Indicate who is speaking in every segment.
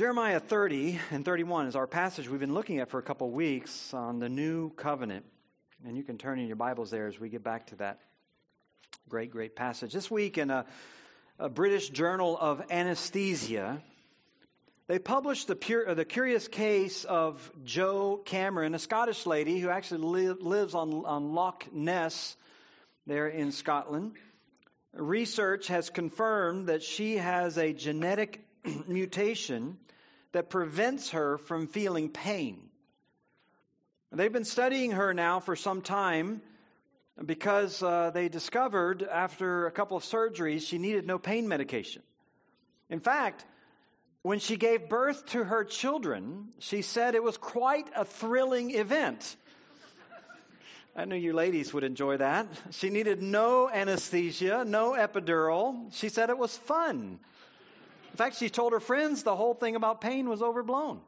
Speaker 1: Jeremiah 30 and 31 is our passage we've been looking at for a couple weeks on the new covenant. And you can turn in your Bibles there as we get back to that great, great passage. This week in a, a British Journal of Anesthesia, they published the, pure, uh, the curious case of Jo Cameron, a Scottish lady who actually li- lives on, on Loch Ness there in Scotland. Research has confirmed that she has a genetic mutation that prevents her from feeling pain. They've been studying her now for some time because uh, they discovered after a couple of surgeries she needed no pain medication. In fact, when she gave birth to her children, she said it was quite a thrilling event. I knew you ladies would enjoy that. She needed no anesthesia, no epidural. She said it was fun. In fact, she told her friends the whole thing about pain was overblown.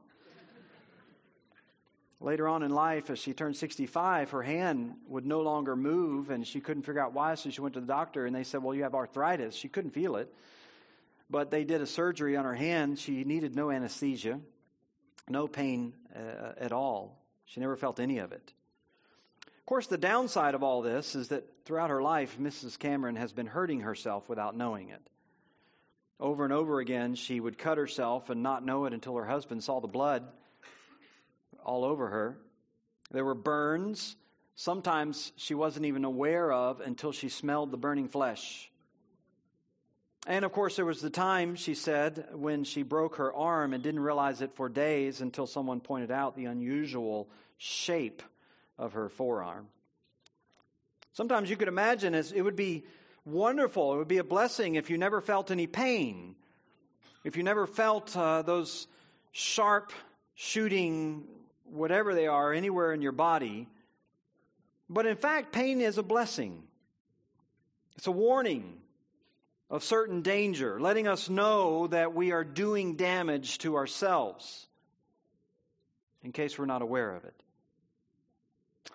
Speaker 1: Later on in life, as she turned 65, her hand would no longer move and she couldn't figure out why, so she went to the doctor and they said, Well, you have arthritis. She couldn't feel it. But they did a surgery on her hand. She needed no anesthesia, no pain uh, at all. She never felt any of it. Of course, the downside of all this is that throughout her life, Mrs. Cameron has been hurting herself without knowing it. Over and over again, she would cut herself and not know it until her husband saw the blood all over her. There were burns, sometimes she wasn't even aware of until she smelled the burning flesh. And of course, there was the time, she said, when she broke her arm and didn't realize it for days until someone pointed out the unusual shape of her forearm. Sometimes you could imagine as it would be wonderful. It would be a blessing if you never felt any pain, if you never felt uh, those sharp shooting, whatever they are, anywhere in your body. But in fact, pain is a blessing. It's a warning of certain danger, letting us know that we are doing damage to ourselves in case we're not aware of it.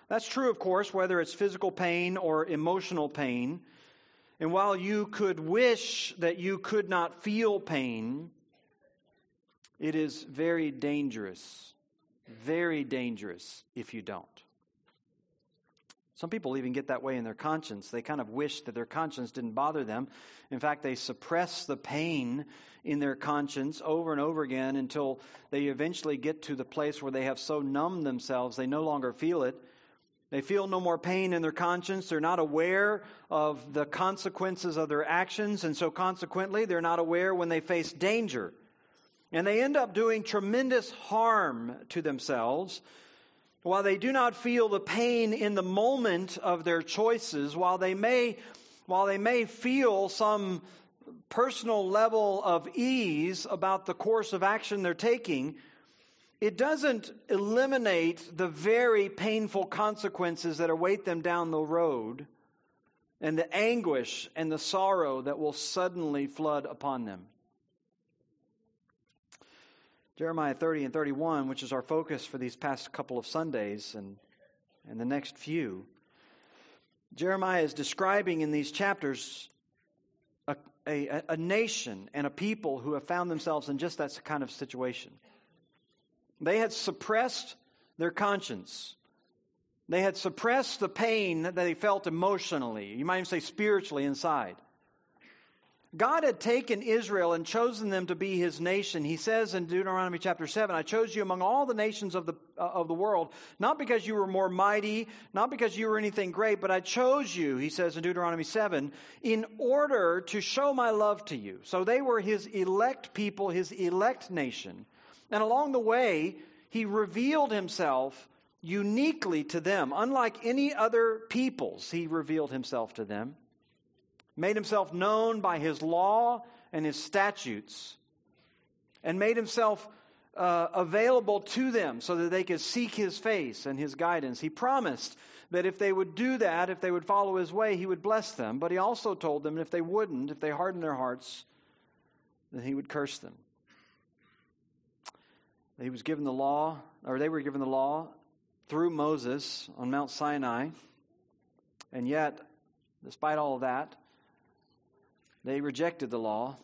Speaker 1: That's true, of course, whether it's physical pain or emotional pain. And while you could wish that you could not feel pain, it is very dangerous, very dangerous if you don't. Some people even get that way in their conscience. They kind of wish that their conscience didn't bother them. In fact, they suppress the pain in their conscience over and over again until they eventually get to the place where they have so numbed themselves they no longer feel it. They feel no more pain in their conscience. They're not aware of the consequences of their actions, and so consequently, they're not aware when they face danger. And they end up doing tremendous harm to themselves. While they do not feel the pain in the moment of their choices, while they may, while they may feel some personal level of ease about the course of action they're taking, it doesn't eliminate the very painful consequences that await them down the road and the anguish and the sorrow that will suddenly flood upon them. Jeremiah 30 and 31, which is our focus for these past couple of Sundays and, and the next few, Jeremiah is describing in these chapters a, a, a nation and a people who have found themselves in just that kind of situation. They had suppressed their conscience. They had suppressed the pain that they felt emotionally, you might even say spiritually inside. God had taken Israel and chosen them to be his nation. He says in Deuteronomy chapter 7, I chose you among all the nations of the, uh, of the world, not because you were more mighty, not because you were anything great, but I chose you, he says in Deuteronomy 7, in order to show my love to you. So they were his elect people, his elect nation. And along the way, he revealed himself uniquely to them. Unlike any other peoples, he revealed himself to them, made himself known by his law and his statutes, and made himself uh, available to them so that they could seek his face and his guidance. He promised that if they would do that, if they would follow his way, he would bless them. But he also told them if they wouldn't, if they hardened their hearts, then he would curse them. He was given the law, or they were given the law through Moses on Mount Sinai. And yet, despite all of that, they rejected the law.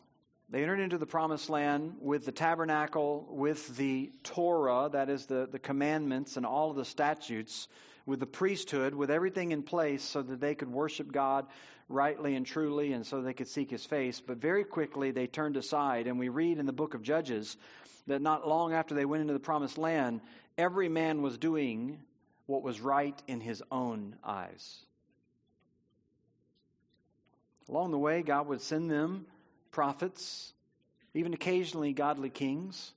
Speaker 1: They entered into the promised land with the tabernacle, with the Torah, that is the, the commandments and all of the statutes, with the priesthood, with everything in place so that they could worship God rightly and truly and so they could seek his face. But very quickly they turned aside. And we read in the book of Judges that not long after they went into the promised land, every man was doing what was right in his own eyes. Along the way, God would send them prophets, even occasionally godly kings,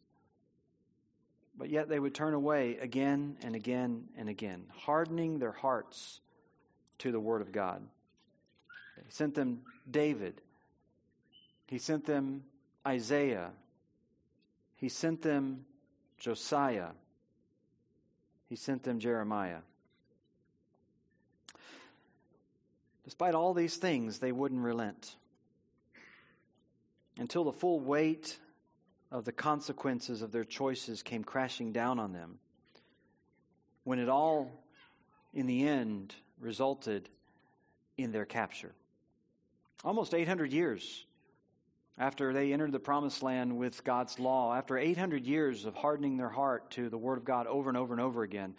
Speaker 1: but yet they would turn away again and again and again, hardening their hearts to the Word of God. He sent them David, He sent them Isaiah, He sent them Josiah. He sent them Jeremiah. Despite all these things, they wouldn't relent until the full weight of the consequences of their choices came crashing down on them. When it all, in the end, resulted in their capture. Almost 800 years after they entered the promised land with God's law, after 800 years of hardening their heart to the Word of God over and over and over again,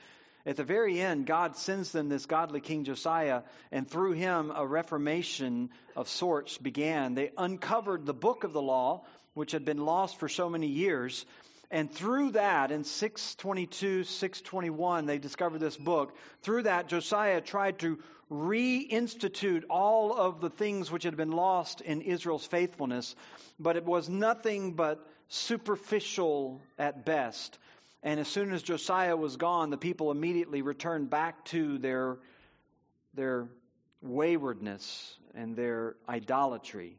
Speaker 1: at the very end, God sends them this godly King Josiah, and through him, a reformation of sorts began. They uncovered the book of the law, which had been lost for so many years. And through that, in 622, 621, they discovered this book. Through that, Josiah tried to reinstitute all of the things which had been lost in Israel's faithfulness, but it was nothing but superficial at best. And as soon as Josiah was gone, the people immediately returned back to their, their waywardness and their idolatry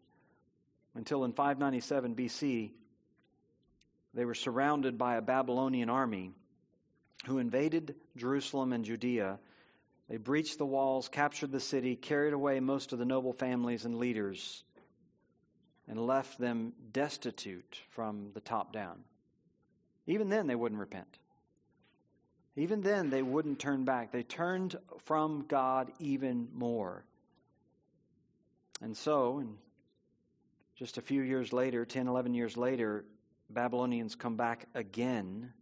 Speaker 1: until in 597 BC, they were surrounded by a Babylonian army who invaded Jerusalem and Judea they breached the walls, captured the city, carried away most of the noble families and leaders, and left them destitute from the top down. Even then, they wouldn't repent. Even then, they wouldn't turn back. They turned from God even more. And so, and just a few years later, 10, 11 years later, Babylonians come back again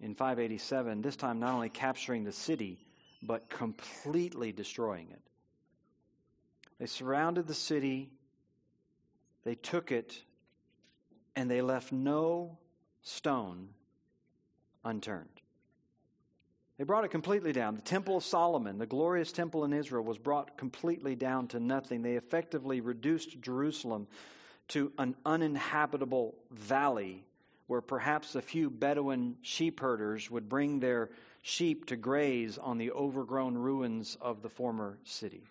Speaker 1: in 587, this time not only capturing the city, but completely destroying it. They surrounded the city, they took it, and they left no stone unturned. They brought it completely down. The Temple of Solomon, the glorious temple in Israel, was brought completely down to nothing. They effectively reduced Jerusalem to an uninhabitable valley where perhaps a few Bedouin sheep herders would bring their sheep to graze on the overgrown ruins of the former city.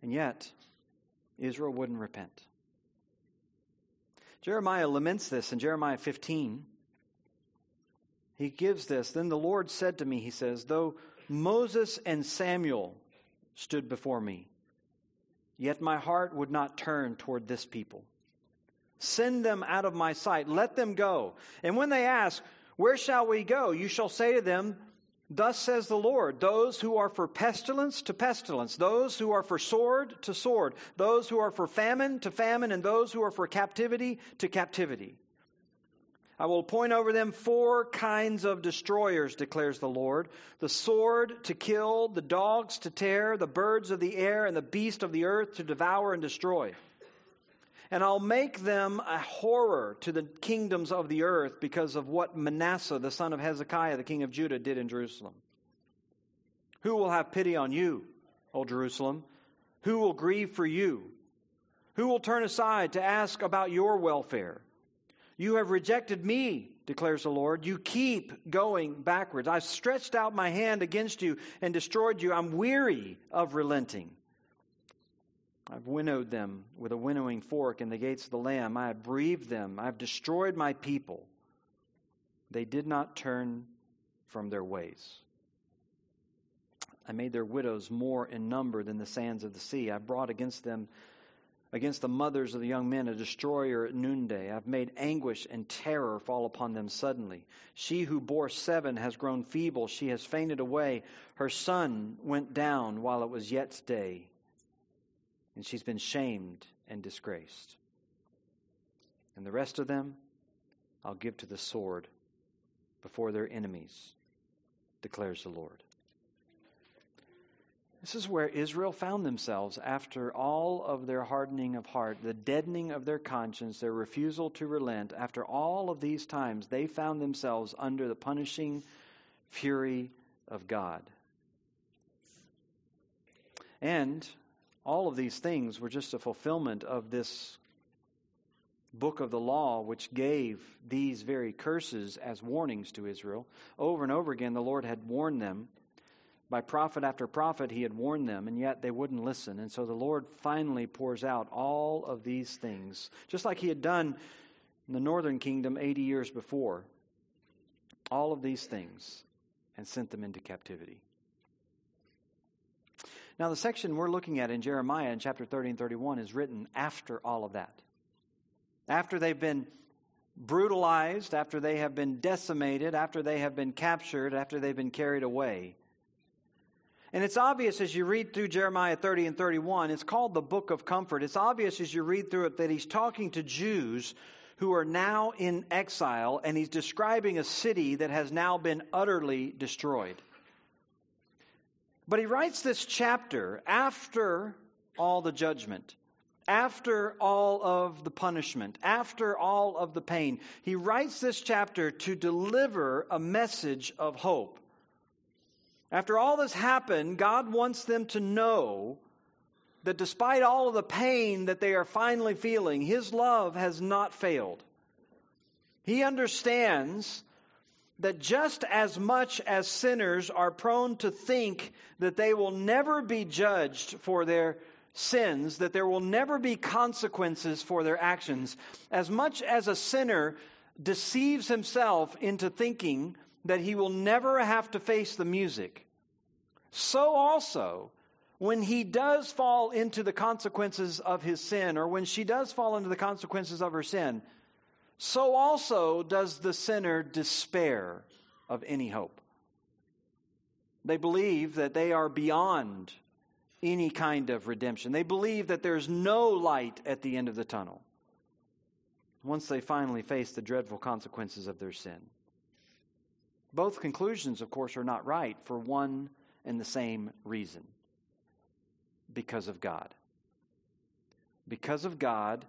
Speaker 1: And yet, Israel wouldn't repent. Jeremiah laments this in Jeremiah 15. He gives this. Then the Lord said to me, He says, Though Moses and Samuel stood before me, yet my heart would not turn toward this people. Send them out of my sight. Let them go. And when they ask, Where shall we go? You shall say to them, Thus says the Lord, those who are for pestilence to pestilence, those who are for sword to sword, those who are for famine to famine, and those who are for captivity to captivity. I will appoint over them four kinds of destroyers, declares the Lord the sword to kill, the dogs to tear, the birds of the air, and the beast of the earth to devour and destroy and I'll make them a horror to the kingdoms of the earth because of what Manasseh, the son of Hezekiah, the king of Judah, did in Jerusalem. Who will have pity on you, O Jerusalem? Who will grieve for you? Who will turn aside to ask about your welfare? You have rejected me, declares the Lord. You keep going backwards. I've stretched out my hand against you and destroyed you. I'm weary of relenting. I've winnowed them with a winnowing fork in the gates of the Lamb. I have breathed them. I have destroyed my people. They did not turn from their ways. I made their widows more in number than the sands of the sea. I brought against them, against the mothers of the young men, a destroyer at noonday. I've made anguish and terror fall upon them suddenly. She who bore seven has grown feeble. She has fainted away. Her son went down while it was yet day. And she's been shamed and disgraced. And the rest of them I'll give to the sword before their enemies, declares the Lord. This is where Israel found themselves after all of their hardening of heart, the deadening of their conscience, their refusal to relent. After all of these times, they found themselves under the punishing fury of God. And all of these things were just a fulfillment of this book of the law, which gave these very curses as warnings to Israel. Over and over again, the Lord had warned them. By prophet after prophet, he had warned them, and yet they wouldn't listen. And so the Lord finally pours out all of these things, just like he had done in the northern kingdom 80 years before. All of these things, and sent them into captivity. Now, the section we're looking at in Jeremiah in chapter 30 and 31 is written after all of that. After they've been brutalized, after they have been decimated, after they have been captured, after they've been carried away. And it's obvious as you read through Jeremiah 30 and 31, it's called the Book of Comfort. It's obvious as you read through it that he's talking to Jews who are now in exile, and he's describing a city that has now been utterly destroyed. But he writes this chapter after all the judgment, after all of the punishment, after all of the pain. He writes this chapter to deliver a message of hope. After all this happened, God wants them to know that despite all of the pain that they are finally feeling, His love has not failed. He understands that just as much as sinners are prone to think that they will never be judged for their sins, that there will never be consequences for their actions, as much as a sinner deceives himself into thinking that he will never have to face the music, so also when he does fall into the consequences of his sin, or when she does fall into the consequences of her sin, so also does the sinner despair of any hope. They believe that they are beyond any kind of redemption. They believe that there's no light at the end of the tunnel once they finally face the dreadful consequences of their sin. Both conclusions, of course, are not right for one and the same reason because of God. Because of God,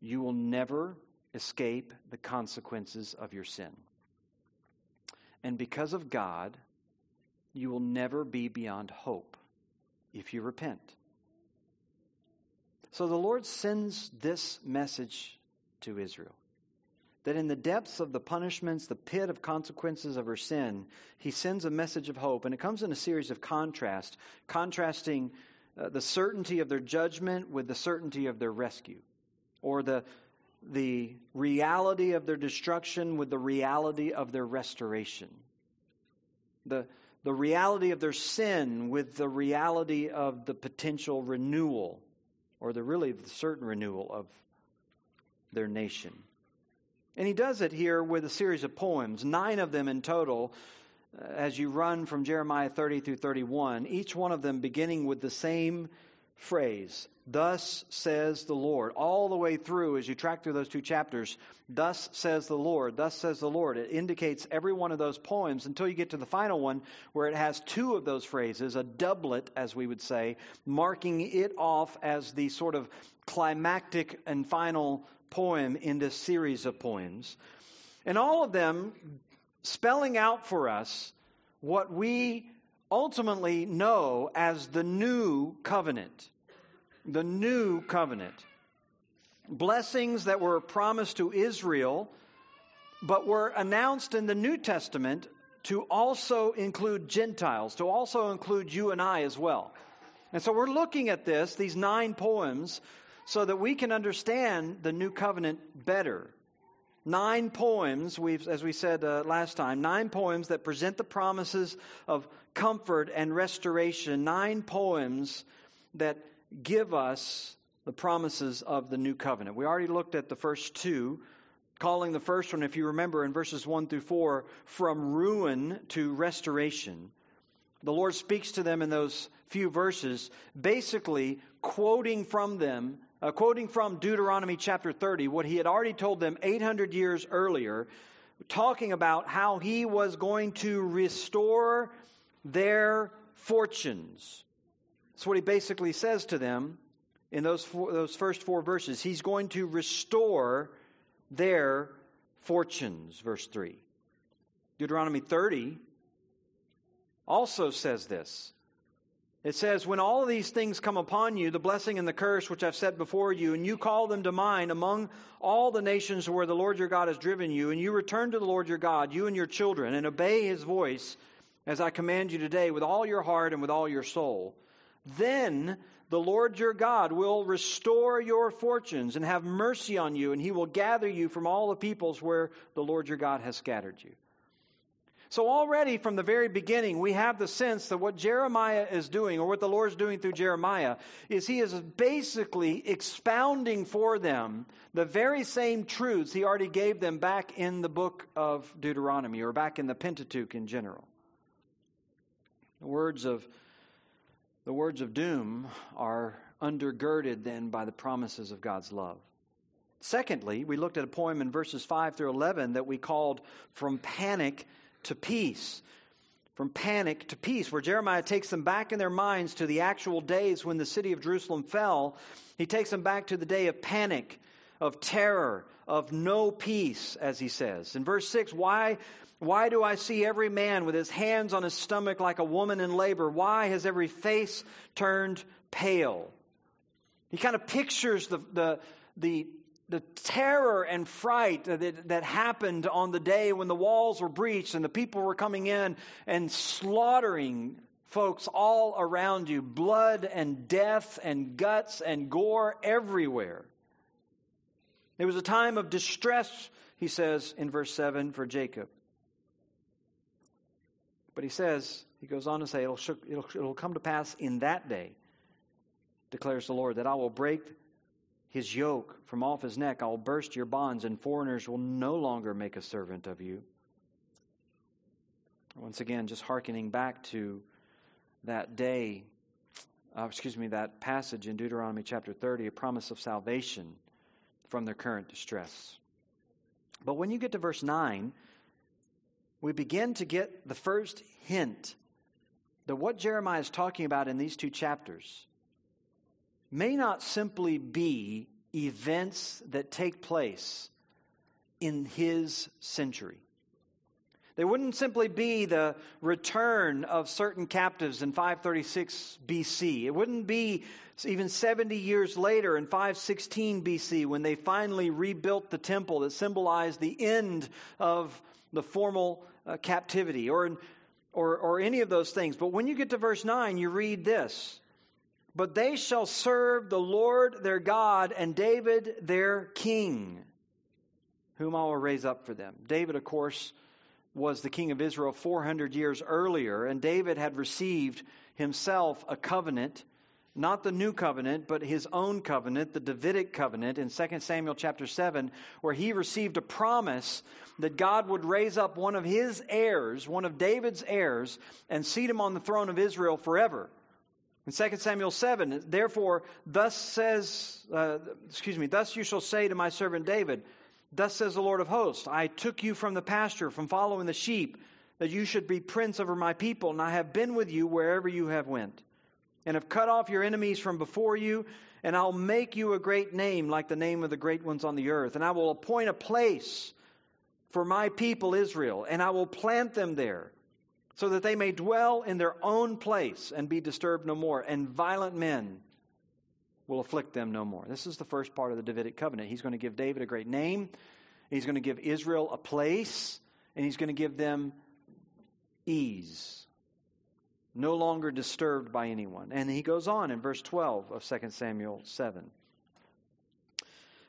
Speaker 1: you will never escape the consequences of your sin. And because of God, you will never be beyond hope if you repent. So the Lord sends this message to Israel that in the depths of the punishments, the pit of consequences of her sin, he sends a message of hope. And it comes in a series of contrast, contrasting uh, the certainty of their judgment with the certainty of their rescue, or the, the reality of their destruction with the reality of their restoration. The, the reality of their sin with the reality of the potential renewal, or the really the certain renewal of their nation. And he does it here with a series of poems, nine of them in total, uh, as you run from Jeremiah 30 through 31, each one of them beginning with the same phrase Thus says the Lord. All the way through, as you track through those two chapters, thus says the Lord, thus says the Lord. It indicates every one of those poems until you get to the final one where it has two of those phrases, a doublet, as we would say, marking it off as the sort of climactic and final poem in this series of poems. And all of them spelling out for us what we ultimately know as the new covenant the new covenant. Blessings that were promised to Israel, but were announced in the New Testament to also include Gentiles, to also include you and I as well. And so we're looking at this, these nine poems, so that we can understand the new covenant better. Nine poems, we've, as we said uh, last time, nine poems that present the promises of comfort and restoration. Nine poems that give us the promises of the new covenant. We already looked at the first two, calling the first one, if you remember in verses 1 through 4, from ruin to restoration. The Lord speaks to them in those few verses, basically quoting from them, uh, quoting from Deuteronomy chapter 30, what he had already told them 800 years earlier, talking about how he was going to restore their fortunes. That's what he basically says to them in those, four, those first four verses. He's going to restore their fortunes, verse 3. Deuteronomy 30 also says this. It says, When all these things come upon you, the blessing and the curse which I've set before you, and you call them to mind among all the nations where the Lord your God has driven you, and you return to the Lord your God, you and your children, and obey his voice as I command you today with all your heart and with all your soul, then the Lord your God will restore your fortunes and have mercy on you, and he will gather you from all the peoples where the Lord your God has scattered you. So, already from the very beginning, we have the sense that what Jeremiah is doing, or what the Lord is doing through Jeremiah, is he is basically expounding for them the very same truths he already gave them back in the book of Deuteronomy, or back in the Pentateuch in general. The words of, the words of doom are undergirded then by the promises of God's love. Secondly, we looked at a poem in verses 5 through 11 that we called From Panic to peace. From panic to peace, where Jeremiah takes them back in their minds to the actual days when the city of Jerusalem fell. He takes them back to the day of panic, of terror, of no peace, as he says. In verse 6, why, why do I see every man with his hands on his stomach like a woman in labor? Why has every face turned pale? He kind of pictures the, the, the the terror and fright that, that happened on the day when the walls were breached and the people were coming in and slaughtering folks all around you blood and death and guts and gore everywhere. It was a time of distress, he says in verse 7 for Jacob. But he says, he goes on to say, it'll, it'll, it'll come to pass in that day, declares the Lord, that I will break his yoke from off his neck. I'll burst your bonds, and foreigners will no longer make a servant of you. Once again, just hearkening back to that day, uh, excuse me, that passage in Deuteronomy chapter 30, a promise of salvation from their current distress. But when you get to verse 9, we begin to get the first hint that what Jeremiah is talking about in these two chapters may not simply be events that take place in his century. They wouldn't simply be the return of certain captives in 536 BC. It wouldn't be even 70 years later in 516 BC when they finally rebuilt the temple that symbolized the end of the formal uh, captivity or, or, or any of those things. But when you get to verse 9, you read this but they shall serve the Lord their God and David their king, whom I will raise up for them. David, of course, was the king of Israel 400 years earlier, and David had received himself a covenant, not the new covenant, but his own covenant, the Davidic covenant in 2 Samuel chapter 7, where he received a promise that God would raise up one of his heirs, one of David's heirs, and seat him on the throne of Israel forever. In 2 Samuel 7, therefore, thus says, uh, excuse me, thus you shall say to my servant David, Thus says the Lord of hosts, I took you from the pasture, from following the sheep, that you should be prince over my people, and I have been with you wherever you have went, and have cut off your enemies from before you, and I'll make you a great name like the name of the great ones on the earth, and I will appoint a place for my people Israel, and I will plant them there so that they may dwell in their own place and be disturbed no more, and violent men will afflict them no more. This is the first part of the Davidic covenant. He's going to give David a great name, he's going to give Israel a place, and he's going to give them ease. No longer disturbed by anyone. And he goes on in verse 12 of 2 Samuel 7.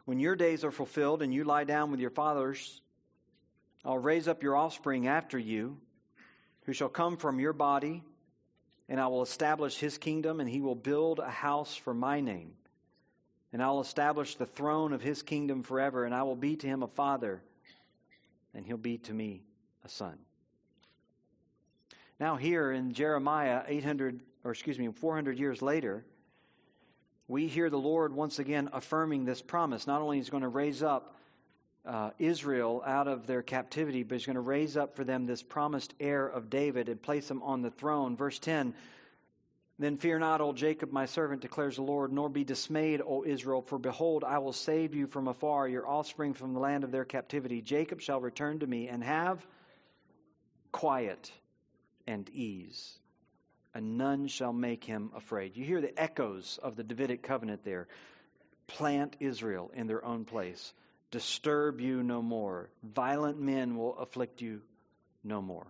Speaker 1: When your days are fulfilled and you lie down with your fathers, I'll raise up your offspring after you who shall come from your body, and I will establish his kingdom, and he will build a house for my name. And I will establish the throne of his kingdom forever, and I will be to him a father, and he'll be to me a son. Now, here in Jeremiah, 800 or excuse me, 400 years later, we hear the Lord once again affirming this promise. Not only is going to raise up uh, Israel out of their captivity, but he's going to raise up for them this promised heir of David and place him on the throne. Verse 10 Then fear not, O Jacob, my servant, declares the Lord, nor be dismayed, O Israel, for behold, I will save you from afar, your offspring from the land of their captivity. Jacob shall return to me and have quiet and ease and none shall make him afraid. You hear the echoes of the Davidic covenant there. Plant Israel in their own place. Disturb you no more. Violent men will afflict you no more.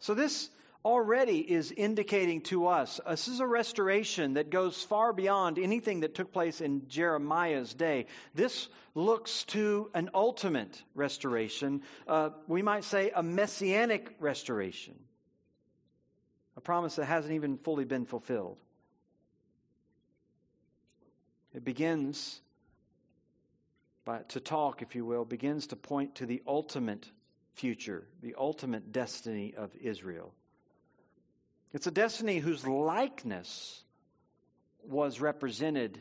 Speaker 1: So, this already is indicating to us this is a restoration that goes far beyond anything that took place in Jeremiah's day. This looks to an ultimate restoration. Uh, we might say a messianic restoration a promise that hasn't even fully been fulfilled. It begins to talk, if you will, begins to point to the ultimate future, the ultimate destiny of Israel. It's a destiny whose likeness was represented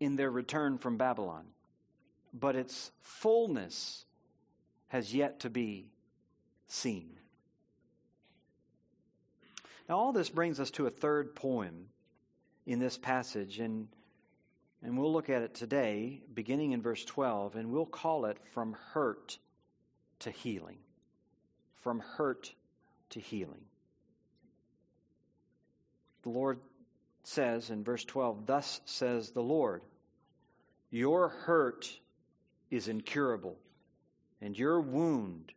Speaker 1: in their return from Babylon, but its fullness has yet to be seen. Now, all this brings us to a third poem in this passage, and, and we'll look at it today, beginning in verse 12, and we'll call it From Hurt to Healing. From Hurt to Healing. The Lord says in verse 12, Thus says the Lord, Your hurt is incurable, and your wound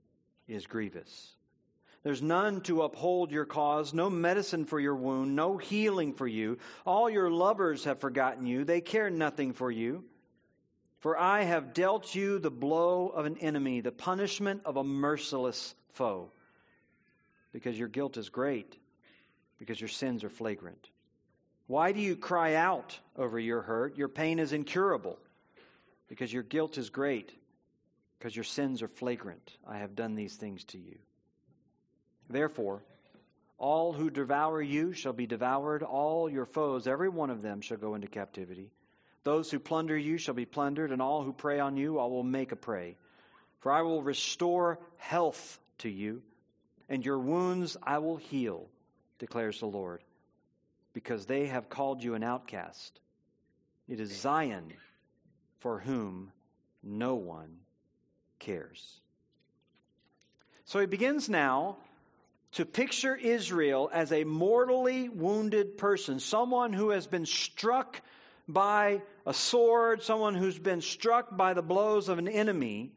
Speaker 1: is grievous. There's none to uphold your cause, no medicine for your wound, no healing for you. All your lovers have forgotten you, they care nothing for you. For I have dealt you the blow of an enemy, the punishment of a merciless foe, because your guilt is great, because your sins are flagrant. Why do you cry out over your hurt? Your pain is incurable, because your guilt is great, because your sins are flagrant. I have done these things to you. Therefore, all who devour you shall be devoured, all your foes, every one of them, shall go into captivity. Those who plunder you shall be plundered, and all who prey on you I will make a prey. For I will restore health to you, and your wounds I will heal, declares the Lord, because they have called you an outcast. It is Zion for whom no one cares. So he begins now to picture Israel as a mortally wounded person, someone who has been struck by a sword, someone who's been struck by the blows of an enemy.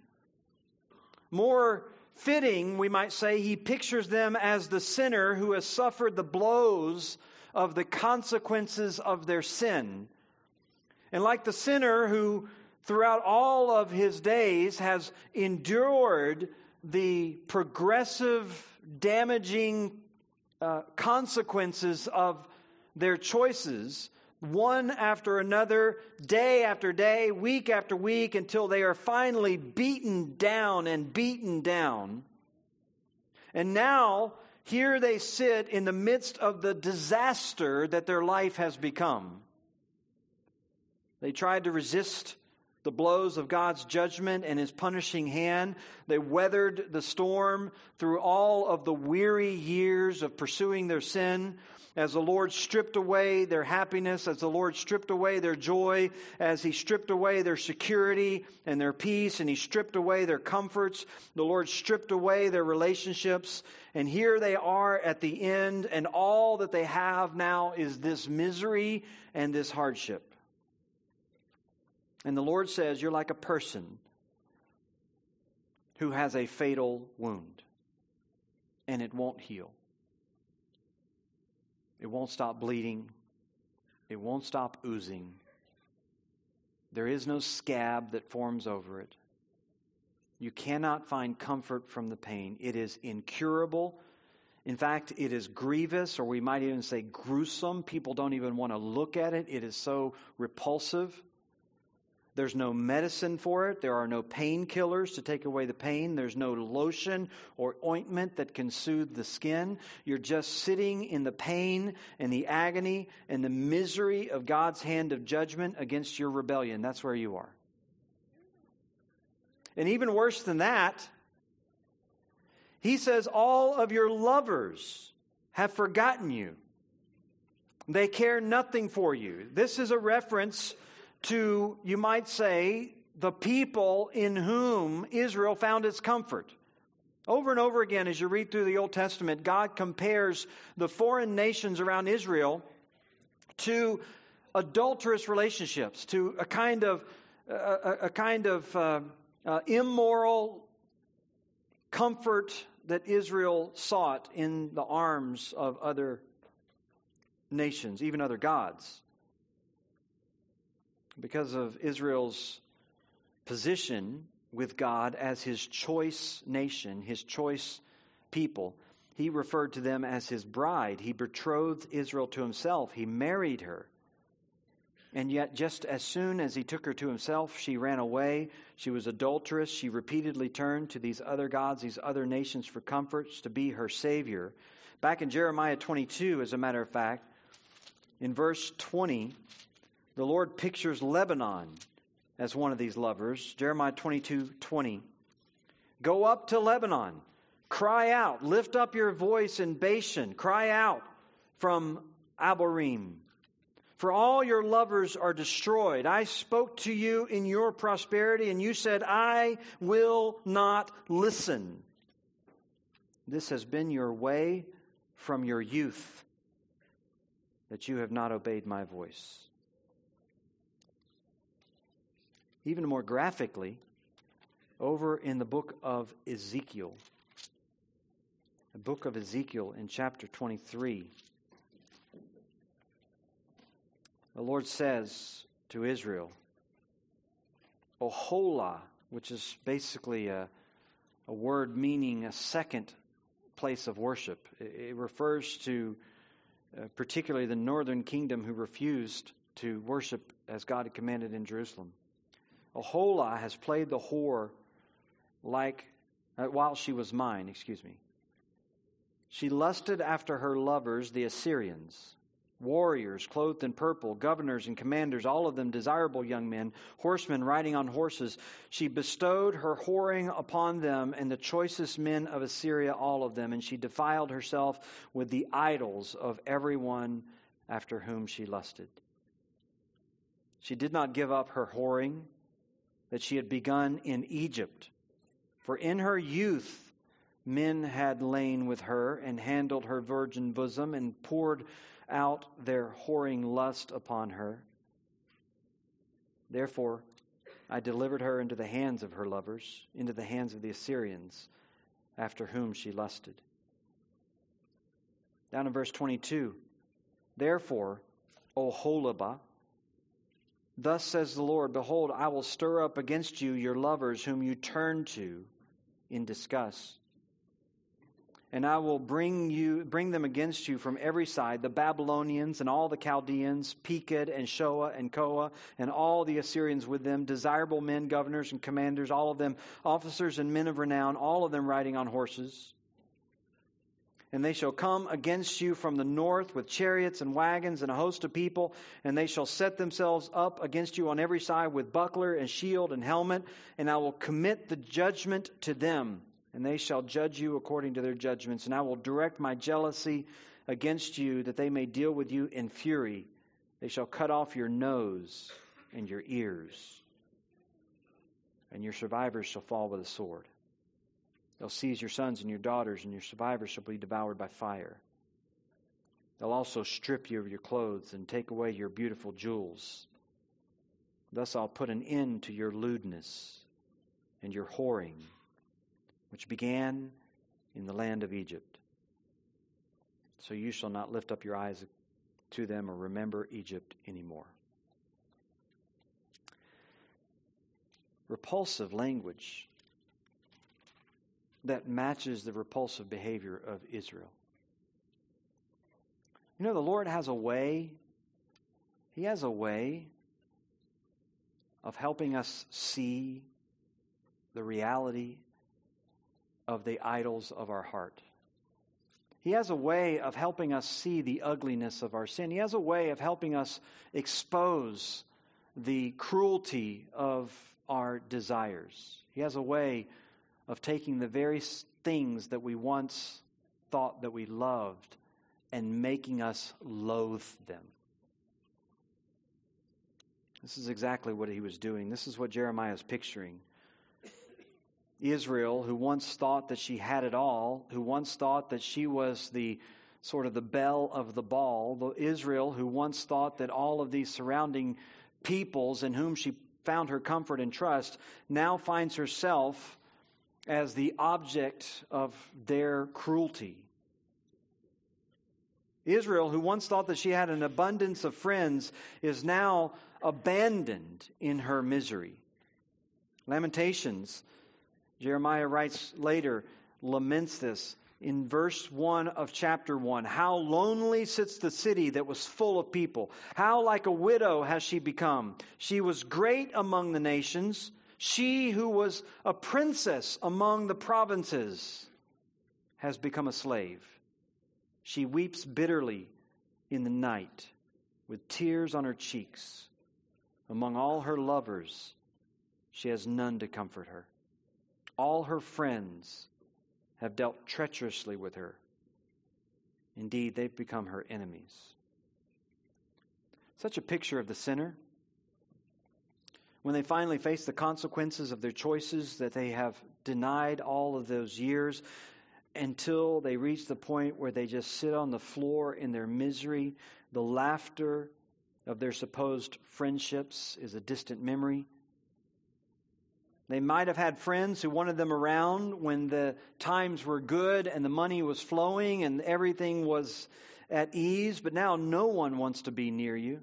Speaker 1: More fitting, we might say, he pictures them as the sinner who has suffered the blows of the consequences of their sin. And like the sinner who, throughout all of his days, has endured the progressive damaging uh, consequences of their choices, one after another, day after day, week after week, until they are finally beaten down and beaten down. And now, here they sit in the midst of the disaster that their life has become. They tried to resist the blows of God's judgment and his punishing hand. They weathered the storm through all of the weary years of pursuing their sin. As the Lord stripped away their happiness, as the Lord stripped away their joy, as He stripped away their security and their peace, and He stripped away their comforts, the Lord stripped away their relationships. And here they are at the end, and all that they have now is this misery and this hardship. And the Lord says, You're like a person who has a fatal wound, and it won't heal. It won't stop bleeding, it won't stop oozing. There is no scab that forms over it. You cannot find comfort from the pain. It is incurable. In fact, it is grievous, or we might even say gruesome. People don't even want to look at it. It is so repulsive. There's no medicine for it. There are no painkillers to take away the pain. There's no lotion or ointment that can soothe the skin. You're just sitting in the pain and the agony and the misery of God's hand of judgment against your rebellion. That's where you are. And even worse than that, he says, All of your lovers have forgotten you. They care nothing for you. This is a reference to, you might say, the people in whom Israel found its comfort. Over and over again, as you read through the Old Testament, God compares the foreign nations around Israel to adulterous relationships, to a kind of, a, a kind of uh, uh, immoral comfort that Israel sought in the arms of other nations, even other gods because of Israel's position with God as his choice nation, his choice people. He referred to them as his bride. He betrothed Israel to himself. He married her. And yet, just as soon as he took her to himself, she ran away. She was adulterous. She repeatedly turned to these other gods, these other nations for comforts to be her Savior. Back in Jeremiah 22, as a matter of fact, in verse 20, the Lord pictures Lebanon as one of these lovers. Jeremiah 22 20. Go up to Lebanon, cry out, lift up your voice in Bashan, cry out from Abarim. For all your lovers are destroyed. I spoke to you in your prosperity, and you said, I will not listen. This has been your way from your youth, that you have not obeyed my voice. Even more graphically, over in the book of Ezekiel. The book of Ezekiel in chapter 23. The Lord says to Israel, Oholah, which is basically a, a word meaning a second place of worship. It, it refers to uh, particularly the northern kingdom who refused to worship as God had commanded in Jerusalem. Oholah has played the whore like uh, while she was mine, excuse me. She lusted after her lovers, the Assyrians, warriors clothed in purple, governors and commanders, all of them desirable young men, horsemen riding on horses. She bestowed her whoring upon them and the choicest men of Assyria, all of them, and she defiled herself with the idols of everyone after whom she lusted. She did not give up her whoring that she had begun in Egypt. For in her youth, men had lain with her and handled her virgin bosom and poured out their whoring lust upon her. Therefore, I delivered her into the hands of her lovers, into the hands of the Assyrians, after whom she lusted. Down in verse 22 Therefore, O Oholibah, Thus says the Lord Behold, I will stir up against you your lovers, whom you turn to in disgust. And I will bring you bring them against you from every side, the Babylonians and all the Chaldeans, Pekod and Shoa and Koa, and all the Assyrians with them, desirable men, governors and commanders, all of them officers and men of renown, all of them riding on horses. And they shall come against you from the north with chariots and wagons and a host of people, and they shall set themselves up against you on every side with buckler and shield and helmet, and I will commit the judgment to them, and they shall judge you according to their judgments, and I will direct my jealousy against you that they may deal with you in fury. They shall cut off your nose and your ears, and your survivors shall fall with a sword. They'll seize your sons and your daughters, and your survivors shall be devoured by fire. They'll also strip you of your clothes and take away your beautiful jewels. Thus I'll put an end to your lewdness and your whoring, which began in the land of Egypt. So you shall not lift up your eyes to them or remember Egypt anymore. Repulsive language that matches the repulsive behavior of Israel. You know, the Lord has a way, He has a way of helping us see the reality of the idols of our heart. He has a way of helping us see the ugliness of our sin. He has a way of helping us expose the cruelty of our desires. He has a way of taking the very things that we once thought that we loved and making us loathe them. This is exactly what he was doing. This is what Jeremiah is picturing. Israel, who once thought that she had it all, who once thought that she was the sort of the belle of the ball, the Israel who once thought that all of these surrounding peoples in whom she found her comfort and trust, now finds herself as the object of their cruelty. Israel, who once thought that she had an abundance of friends, is now abandoned in her misery. Lamentations Jeremiah writes later, laments this in verse 1 of chapter 1. How lonely sits the city that was full of people. How like a widow has she become. She was great among the nations, she who was a princess among the provinces has become a slave. She weeps bitterly in the night with tears on her cheeks. Among all her lovers, she has none to comfort her. All her friends have dealt treacherously with her. Indeed, they've become her enemies. Such a picture of the sinner. When they finally face the consequences of their choices that they have denied all of those years until they reach the point where they just sit on the floor in their misery, the laughter of their supposed friendships is a distant memory. They might have had friends who wanted them around when the times were good and the money was flowing and everything was at ease, but now no one wants to be near you.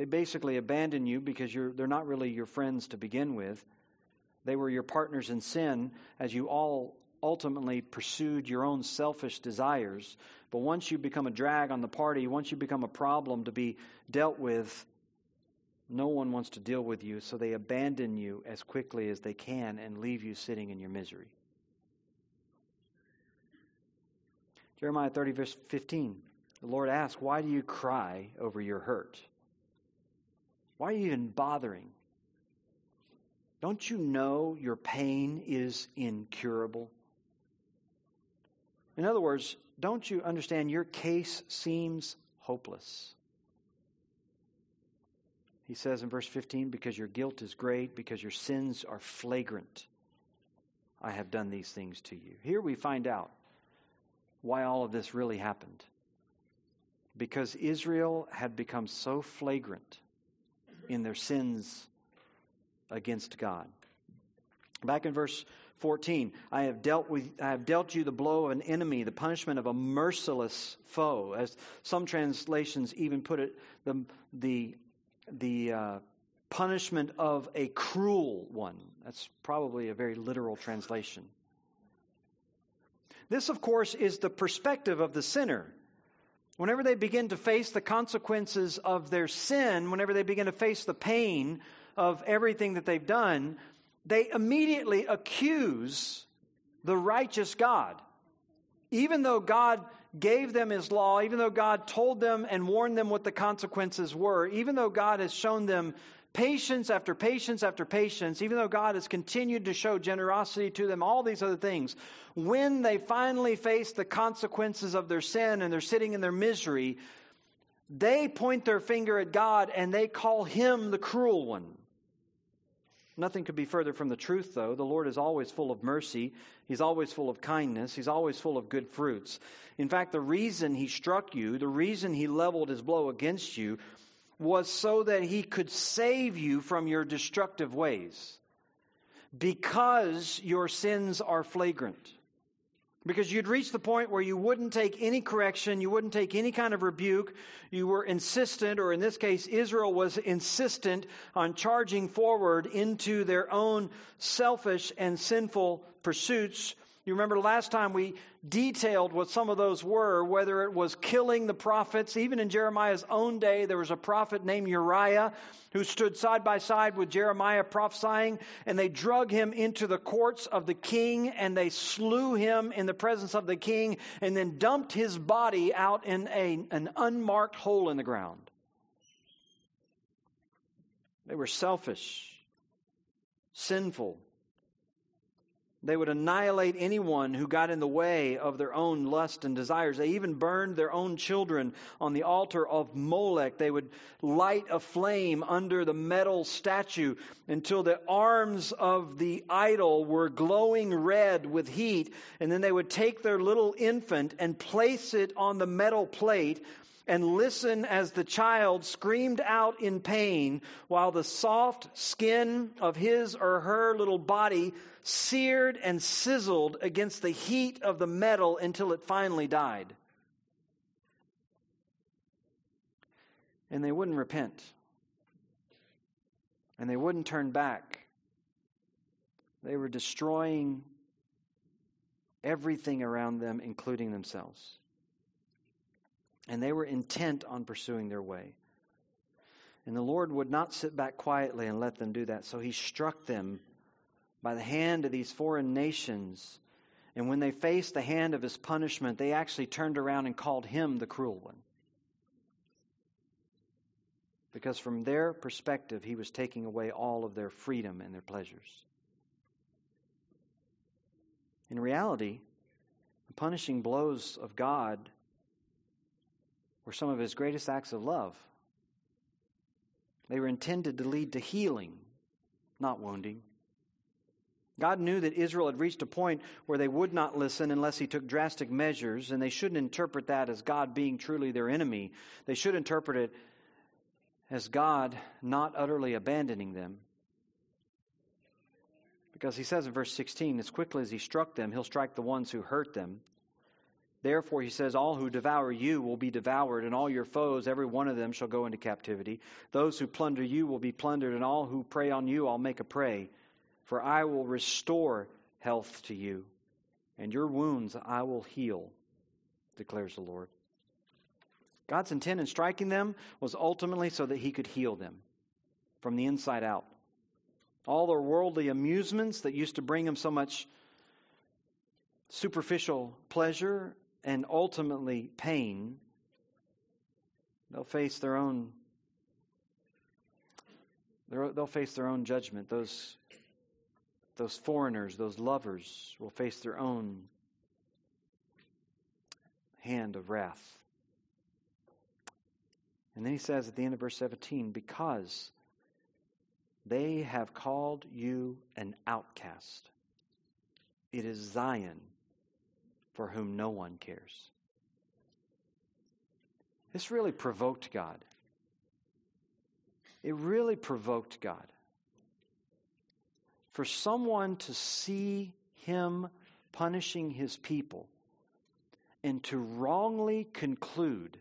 Speaker 1: They basically abandon you because they're not really your friends to begin with. They were your partners in sin as you all ultimately pursued your own selfish desires. But once you become a drag on the party, once you become a problem to be dealt with, no one wants to deal with you, so they abandon you as quickly as they can and leave you sitting in your misery. Jeremiah 30, verse 15. The Lord asks, Why do you cry over your hurt? Why are you even bothering? Don't you know your pain is incurable? In other words, don't you understand your case seems hopeless? He says in verse 15, Because your guilt is great, because your sins are flagrant, I have done these things to you. Here we find out why all of this really happened. Because Israel had become so flagrant in their sins against God. Back in verse 14, I have dealt with I have dealt you the blow of an enemy, the punishment of a merciless foe. As some translations even put it, the the the uh, punishment of a cruel one. That's probably a very literal translation. This, of course, is the perspective of the sinner. Whenever they begin to face the consequences of their sin, whenever they begin to face the pain of everything that they've done, they immediately accuse the righteous God. Even though God gave them his law, even though God told them and warned them what the consequences were, even though God has shown them patience after patience after patience, even though God has continued to show generosity to them, all these other things, when they finally face the consequences of their sin and they're sitting in their misery, they point their finger at God and they call him the cruel one. Nothing could be further from the truth, though. The Lord is always full of mercy. He's always full of kindness. He's always full of good fruits. In fact, the reason He struck you, the reason He leveled His blow against you, was so that He could save you from your destructive ways. Because your sins are flagrant. Because you'd reached the point where you wouldn't take any correction, you wouldn't take any kind of rebuke. You were insistent, or in this case, Israel was insistent on charging forward into their own selfish and sinful pursuits. You remember last time we detailed what some of those were, whether it was killing the prophets. Even in Jeremiah's own day, there was a prophet named Uriah who stood side by side with Jeremiah prophesying, and they drug him into the courts of the king, and they slew him in the presence of the king, and then dumped his body out in a, an unmarked hole in the ground. They were selfish, sinful, they would annihilate anyone who got in the way of their own lust and desires. They even burned their own children on the altar of Molech. They would light a flame under the metal statue until the arms of the idol were glowing red with heat. And then they would take their little infant and place it on the metal plate and listen as the child screamed out in pain while the soft skin of his or her little body seared and sizzled against the heat of the metal until it finally died. And they wouldn't repent. And they wouldn't turn back. They were destroying everything around them, including themselves. And they were intent on pursuing their way. And the Lord would not sit back quietly and let them do that. So he struck them by the hand of these foreign nations. And when they faced the hand of his punishment, they actually turned around and called him the cruel one. Because from their perspective, he was taking away all of their freedom and their pleasures. In reality, the punishing blows of God were some of his greatest acts of love. They were intended to lead to healing, not wounding. God knew that Israel had reached a point where they would not listen unless he took drastic measures, and they shouldn't interpret that as God being truly their enemy. They should interpret it as God not utterly abandoning them. Because he says in verse 16, as quickly as he struck them, he'll strike the ones who hurt them. Therefore, he says, All who devour you will be devoured, and all your foes, every one of them, shall go into captivity. Those who plunder you will be plundered, and all who prey on you I'll make a prey for I will restore health to you, and your wounds I will heal, declares the Lord. God's intent in striking them was ultimately so that he could heal them from the inside out. All their worldly amusements that used to bring them so much superficial pleasure and ultimately pain, they'll face their own they'll face their own judgment. Those those foreigners, those lovers, will face their own hand of wrath. And then he says at the end of verse 17, because they have called you an outcast. It is Zion for whom no one cares. This really provoked God. It really provoked God for someone to see him punishing his people and to wrongly conclude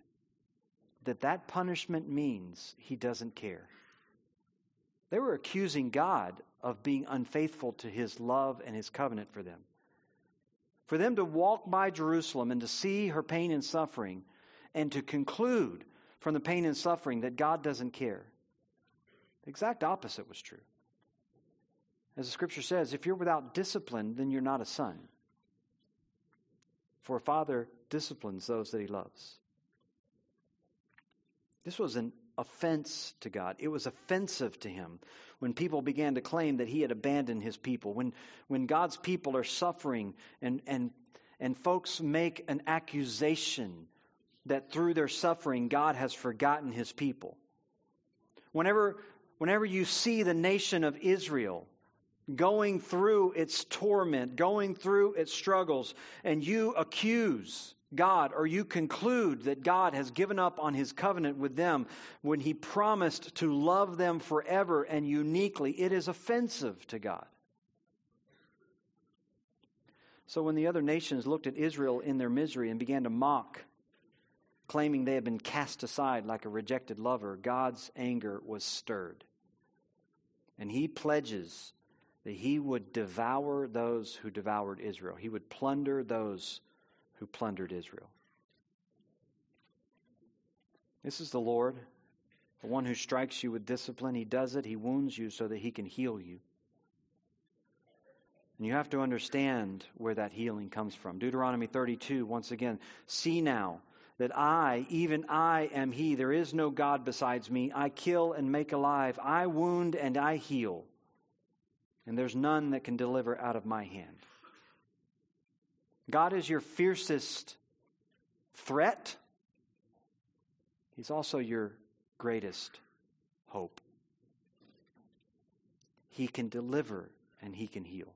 Speaker 1: that that punishment means he doesn't care. They were accusing God of being unfaithful to his love and his covenant for them. For them to walk by Jerusalem and to see her pain and suffering and to conclude from the pain and suffering that God doesn't care. The exact opposite was true. As the scripture says, if you're without discipline, then you're not a son. For a father disciplines those that he loves. This was an offense to God. It was offensive to him when people began to claim that he had abandoned his people. When, when God's people are suffering and, and, and folks make an accusation that through their suffering, God has forgotten his people. Whenever, whenever you see the nation of Israel going through its torment, going through its struggles, and you accuse God or you conclude that God has given up on his covenant with them when he promised to love them forever and uniquely, it is offensive to God. So when the other nations looked at Israel in their misery and began to mock, claiming they had been cast aside like a rejected lover, God's anger was stirred. And he pledges that he would devour those who devoured Israel. He would plunder those who plundered Israel. This is the Lord, the one who strikes you with discipline. He does it, he wounds you so that he can heal you. And you have to understand where that healing comes from. Deuteronomy 32, once again, see now that I, even I, am He. There is no God besides me. I kill and make alive. I wound and I heal. And there's none that can deliver out of my hand. God is your fiercest threat. He's also your greatest hope. He can deliver and He can heal.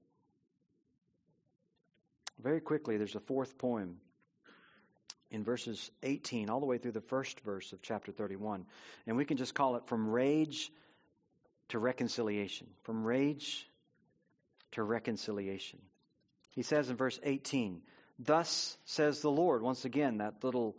Speaker 1: Very quickly, there's a fourth poem in verses 18 all the way through the first verse of chapter 31. And we can just call it from rage to reconciliation. From rage to reconciliation. He says in verse 18, Thus says the Lord. Once again, that little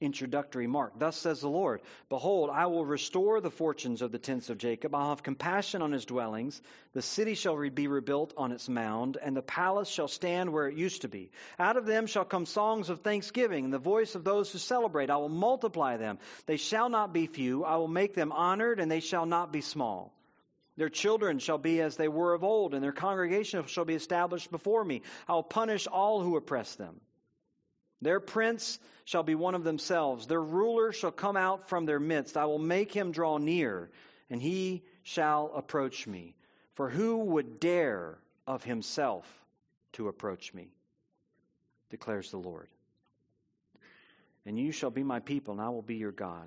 Speaker 1: introductory mark. Thus says the Lord Behold, I will restore the fortunes of the tents of Jacob. I'll have compassion on his dwellings. The city shall be rebuilt on its mound, and the palace shall stand where it used to be. Out of them shall come songs of thanksgiving, and the voice of those who celebrate. I will multiply them. They shall not be few. I will make them honored, and they shall not be small. Their children shall be as they were of old, and their congregation shall be established before me. I will punish all who oppress them. Their prince shall be one of themselves. Their ruler shall come out from their midst. I will make him draw near, and he shall approach me. For who would dare of himself to approach me? declares the Lord. And you shall be my people, and I will be your God.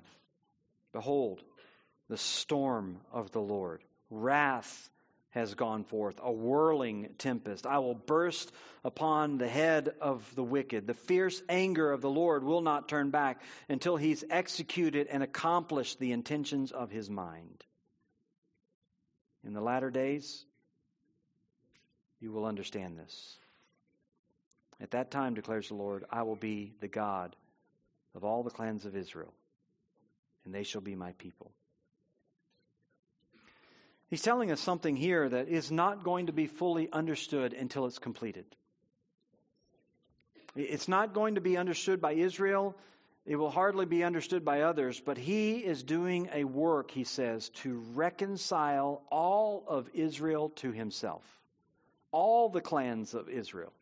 Speaker 1: Behold, the storm of the Lord, wrath has gone forth, a whirling tempest. I will burst upon the head of the wicked. The fierce anger of the Lord will not turn back until he's executed and accomplished the intentions of his mind. In the latter days, you will understand this. At that time, declares the Lord, I will be the God of all the clans of Israel, and they shall be my people. He's telling us something here that is not going to be fully understood until it's completed. It's not going to be understood by Israel. It will hardly be understood by others, but he is doing a work, he says, to reconcile all of Israel to himself. All the clans of Israel.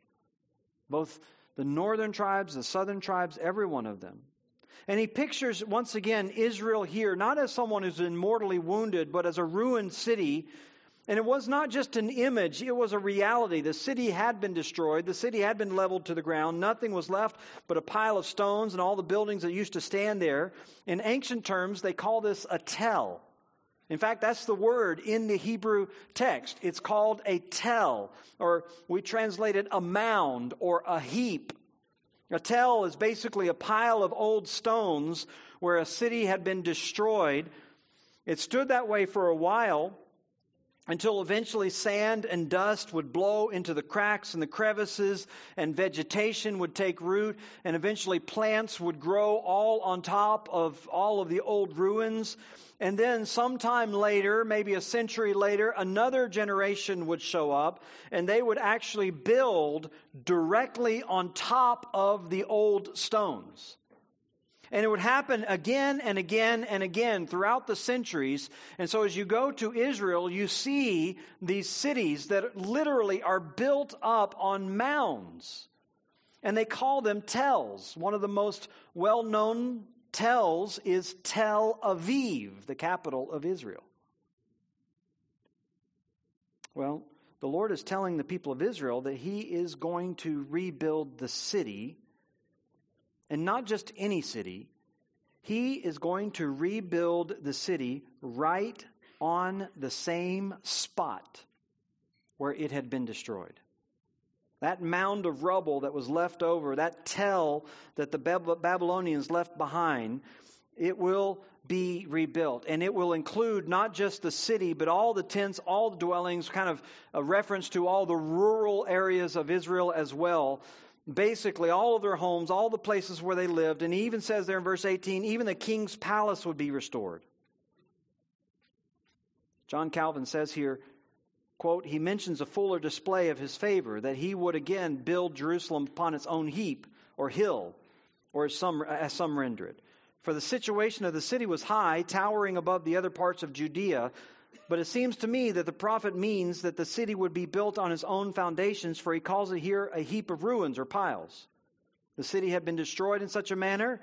Speaker 1: Both the northern tribes, the southern tribes, every one of them. And he pictures once again Israel here, not as someone who's been mortally wounded, but as a ruined city. And it was not just an image, it was a reality. The city had been destroyed, the city had been leveled to the ground. Nothing was left but a pile of stones and all the buildings that used to stand there. In ancient terms, they call this a tell. In fact, that's the word in the Hebrew text. It's called a tell, or we translate it a mound or a heap. A tell is basically a pile of old stones where a city had been destroyed. It stood that way for a while until eventually sand and dust would blow into the cracks and the crevices, and vegetation would take root, and eventually plants would grow all on top of all of the old ruins. And then, sometime later, maybe a century later, another generation would show up, and they would actually build directly on top of the old stones. And it would happen again and again and again throughout the centuries. And so as you go to Israel, you see these cities that literally are built up on mounds. And they call them tells. One of the most well known tells is Tel Aviv, the capital of Israel. Well, the Lord is telling the people of Israel that He is going to rebuild the city and not just any city. He is going to rebuild the city right on the same spot where it had been destroyed. That mound of rubble that was left over, that tell that the Babylonians left behind, it will be rebuilt. And it will include not just the city, but all the tents, all the dwellings, kind of a reference to all the rural areas of Israel as well basically all of their homes, all the places where they lived. And he even says there in verse 18, even the king's palace would be restored. John Calvin says here, quote, he mentions a fuller display of his favor, that he would again build Jerusalem upon its own heap or hill, or as some, as some render it. For the situation of the city was high, towering above the other parts of Judea. But it seems to me that the prophet means that the city would be built on its own foundations, for he calls it here a heap of ruins or piles. The city had been destroyed in such a manner,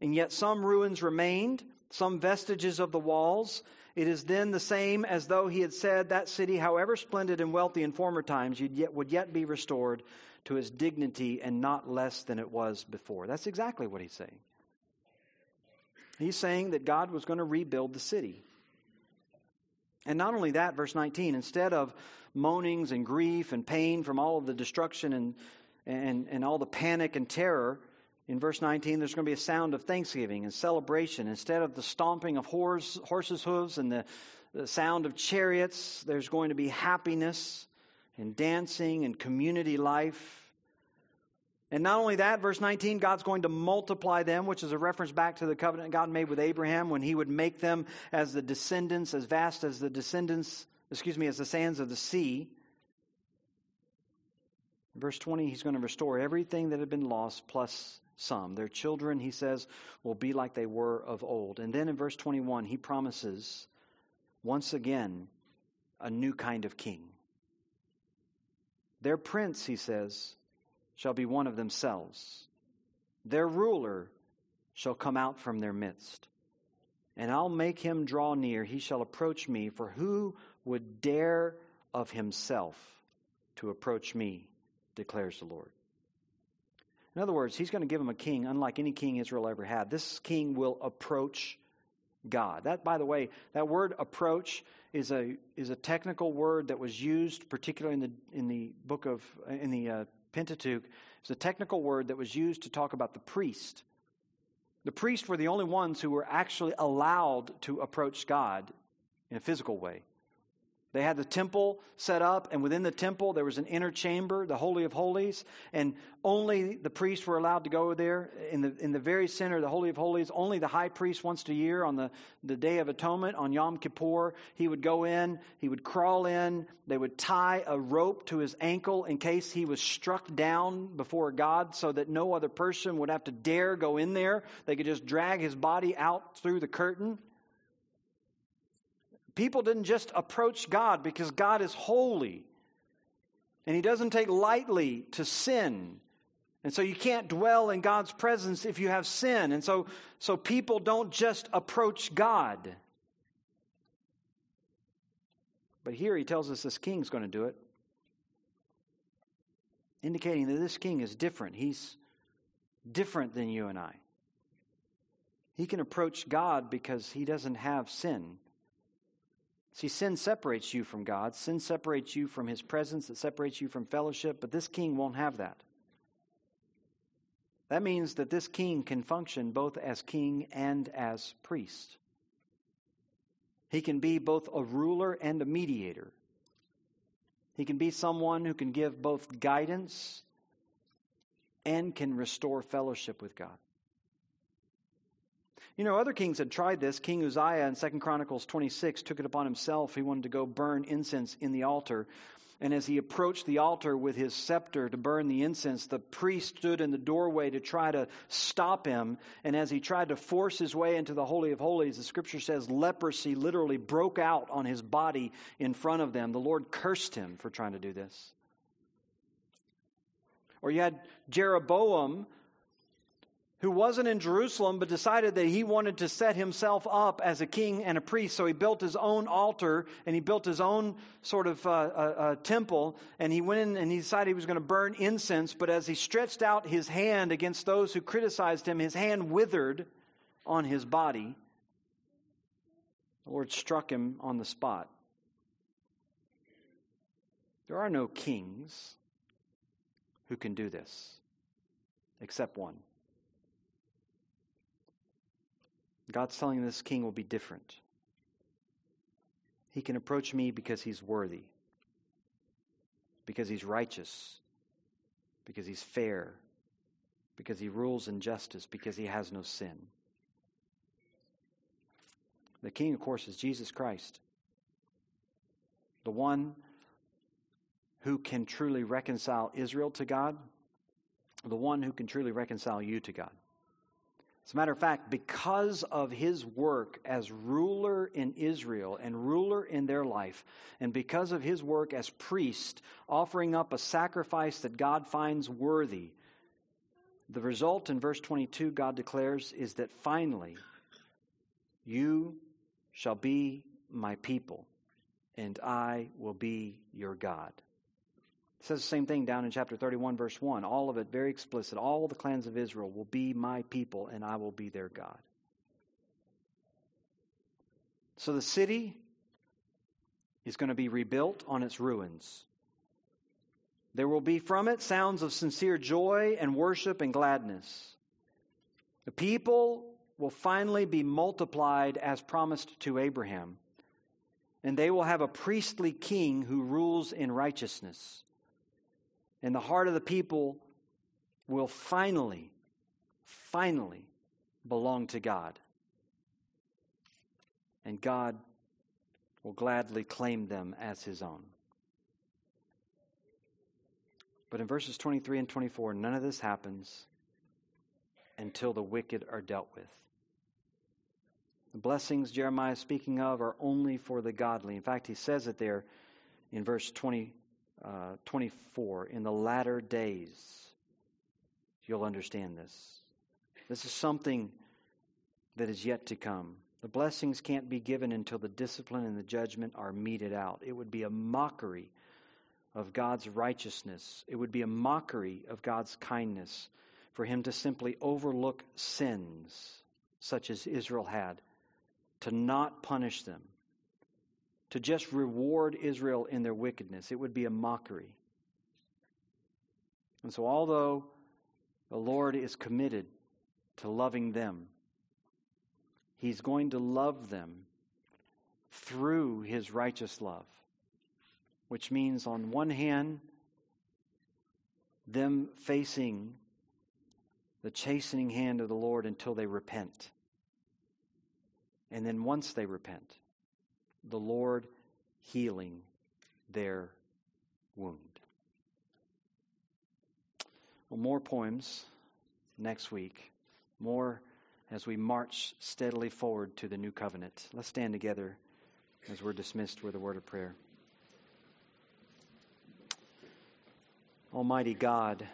Speaker 1: and yet some ruins remained, some vestiges of the walls. It is then the same as though he had said that city, however splendid and wealthy in former times, yet, would yet be restored to its dignity and not less than it was before. That's exactly what he's saying. He's saying that God was going to rebuild the city. And not only that, verse 19, instead of moanings and grief and pain from all of the destruction and, and, and all the panic and terror, in verse 19, there's going to be a sound of thanksgiving and celebration. Instead of the stomping of horse, horses' hooves and the, the sound of chariots, there's going to be happiness and dancing and community life. And not only that, verse 19, God's going to multiply them, which is a reference back to the covenant God made with Abraham when he would make them as the descendants, as vast as the descendants, excuse me, as the sands of the sea. Verse 20, he's going to restore everything that had been lost plus some. Their children, he says, will be like they were of old. And then in verse 21, he promises once again a new kind of king. Their prince, he says, shall be one of themselves. Their ruler shall come out from their midst. And I'll make him draw near. He shall approach me. For who would dare of himself to approach me, declares the Lord. In other words, he's going to give him a king unlike any king Israel ever had. This king will approach God. That, by the way, that word approach is a is a technical word that was used, particularly in the in the book of in the uh, Pentateuch. is a technical word that was used to talk about the priest. The priests were the only ones who were actually allowed to approach God in a physical way. They had the temple set up, and within the temple there was an inner chamber, the Holy of Holies, and only the priests were allowed to go there. In the, in the very center of the Holy of Holies, only the high priest once a year on the, the Day of Atonement, on Yom Kippur, he would go in, he would crawl in, they would tie a rope to his ankle in case he was struck down before God so that no other person would have to dare go in there. They could just drag his body out through the curtain people didn't just approach God because God is holy. And He doesn't take lightly to sin. And so you can't dwell in God's presence if you have sin. And so, so people don't just approach God. But here he tells us this king's going to do it, indicating that this king is different. He's different than you and I. He can approach God because he doesn't have sin. See, sin separates you from God. Sin separates you from His presence. It separates you from fellowship. But this king won't have that. That means that this king can function both as king and as priest. He can be both a ruler and a mediator. He can be someone who can give both guidance and can restore fellowship with God. You know, other kings had tried this. King Uzziah in 2 Chronicles 26 took it upon himself. He wanted to go burn incense in the altar. And as he approached the altar with his scepter to burn the incense, the priest stood in the doorway to try to stop him. And as he tried to force his way into the Holy of Holies, the scripture says leprosy literally broke out on his body in front of them. The Lord cursed him for trying to do this. Or you had Jeroboam who wasn't in Jerusalem but decided that he wanted to set himself up as a king and a priest. So he built his own altar and he built his own sort of uh, uh, uh, temple. And he went in and he decided he was going to burn incense. But as he stretched out his hand against those who criticized him, his hand withered on his body. The Lord struck him on the spot. There are no kings who can do this except one. God's telling this king will be different. He can approach me because he's worthy, because he's righteous, because he's fair, because he rules in justice, because he has no sin. The king, of course, is Jesus Christ, the one who can truly reconcile Israel to God, the one who can truly reconcile you to God. As a matter of fact, because of his work as ruler in Israel and ruler in their life, and because of his work as priest, offering up a sacrifice that God finds worthy, the result in verse 22, God declares, is that finally, you shall be my people, and I will be your God. It says the same thing down in chapter 31, verse 1. All of it very explicit. All the clans of Israel will be my people, and I will be their God. So the city is going to be rebuilt on its ruins. There will be from it sounds of sincere joy and worship and gladness. The people will finally be multiplied as promised to Abraham, and they will have a priestly king who rules in righteousness and the heart of the people will finally, finally belong to God. And God will gladly claim them as his own. But in verses 23 and 24, none of this happens until the wicked are dealt with. The blessings Jeremiah is speaking of are only for the godly. In fact, he says it there in verse 20, uh, 24, in the latter days, you'll understand this. This is something that is yet to come. The blessings can't be given until the discipline and the judgment are meted out. It would be a mockery of God's righteousness. It would be a mockery of God's kindness for him to simply overlook sins such as Israel had, to not punish them, to just reward Israel in their wickedness. It would be a mockery. And so, although the Lord is committed to loving them, He's going to love them through His righteous love, which means, on one hand, them facing the chastening hand of the Lord until they repent. And then once they repent, the Lord healing their wound. Well, more poems next week. More as we march steadily forward to the new covenant. Let's stand together as we're dismissed with a word of prayer. Almighty God,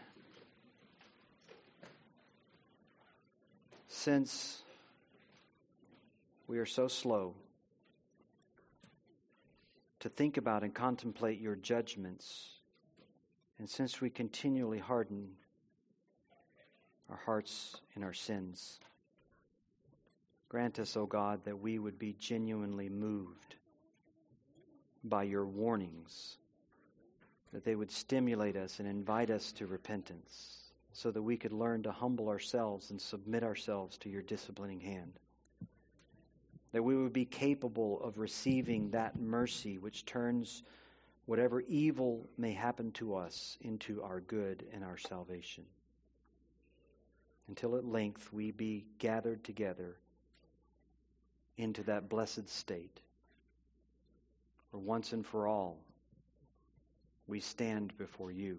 Speaker 1: since we are so slow to think about and contemplate your judgments. And since we continually harden our hearts in our sins, grant us, O God, that we would be genuinely moved by your warnings, that they would stimulate us and invite us to repentance, so that we could learn to humble ourselves and submit ourselves to your disciplining hand that we would be capable of receiving that mercy which turns whatever evil may happen to us into our good and our salvation. Until at length we be gathered together into that blessed state where once and for all we stand before you,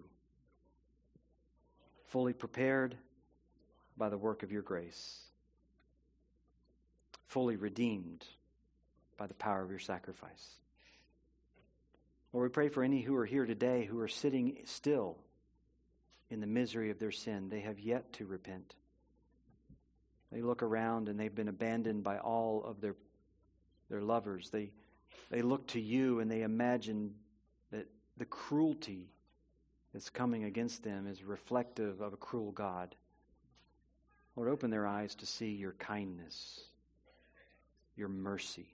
Speaker 1: fully prepared by the work of your grace fully redeemed by the power of your sacrifice. Lord, we pray for any who are here today who are sitting still in the misery of their sin. They have yet to repent. They look around and they've been abandoned by all of their, their lovers. They, they look to you and they imagine that the cruelty that's coming against them is reflective of a cruel God. Lord, open their eyes to see your kindness your mercy.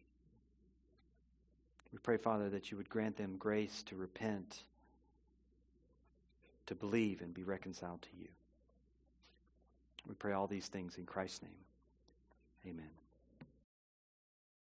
Speaker 1: We pray, Father, that you would grant them grace to repent, to believe, and be reconciled to you. We pray all these things in Christ's name. Amen.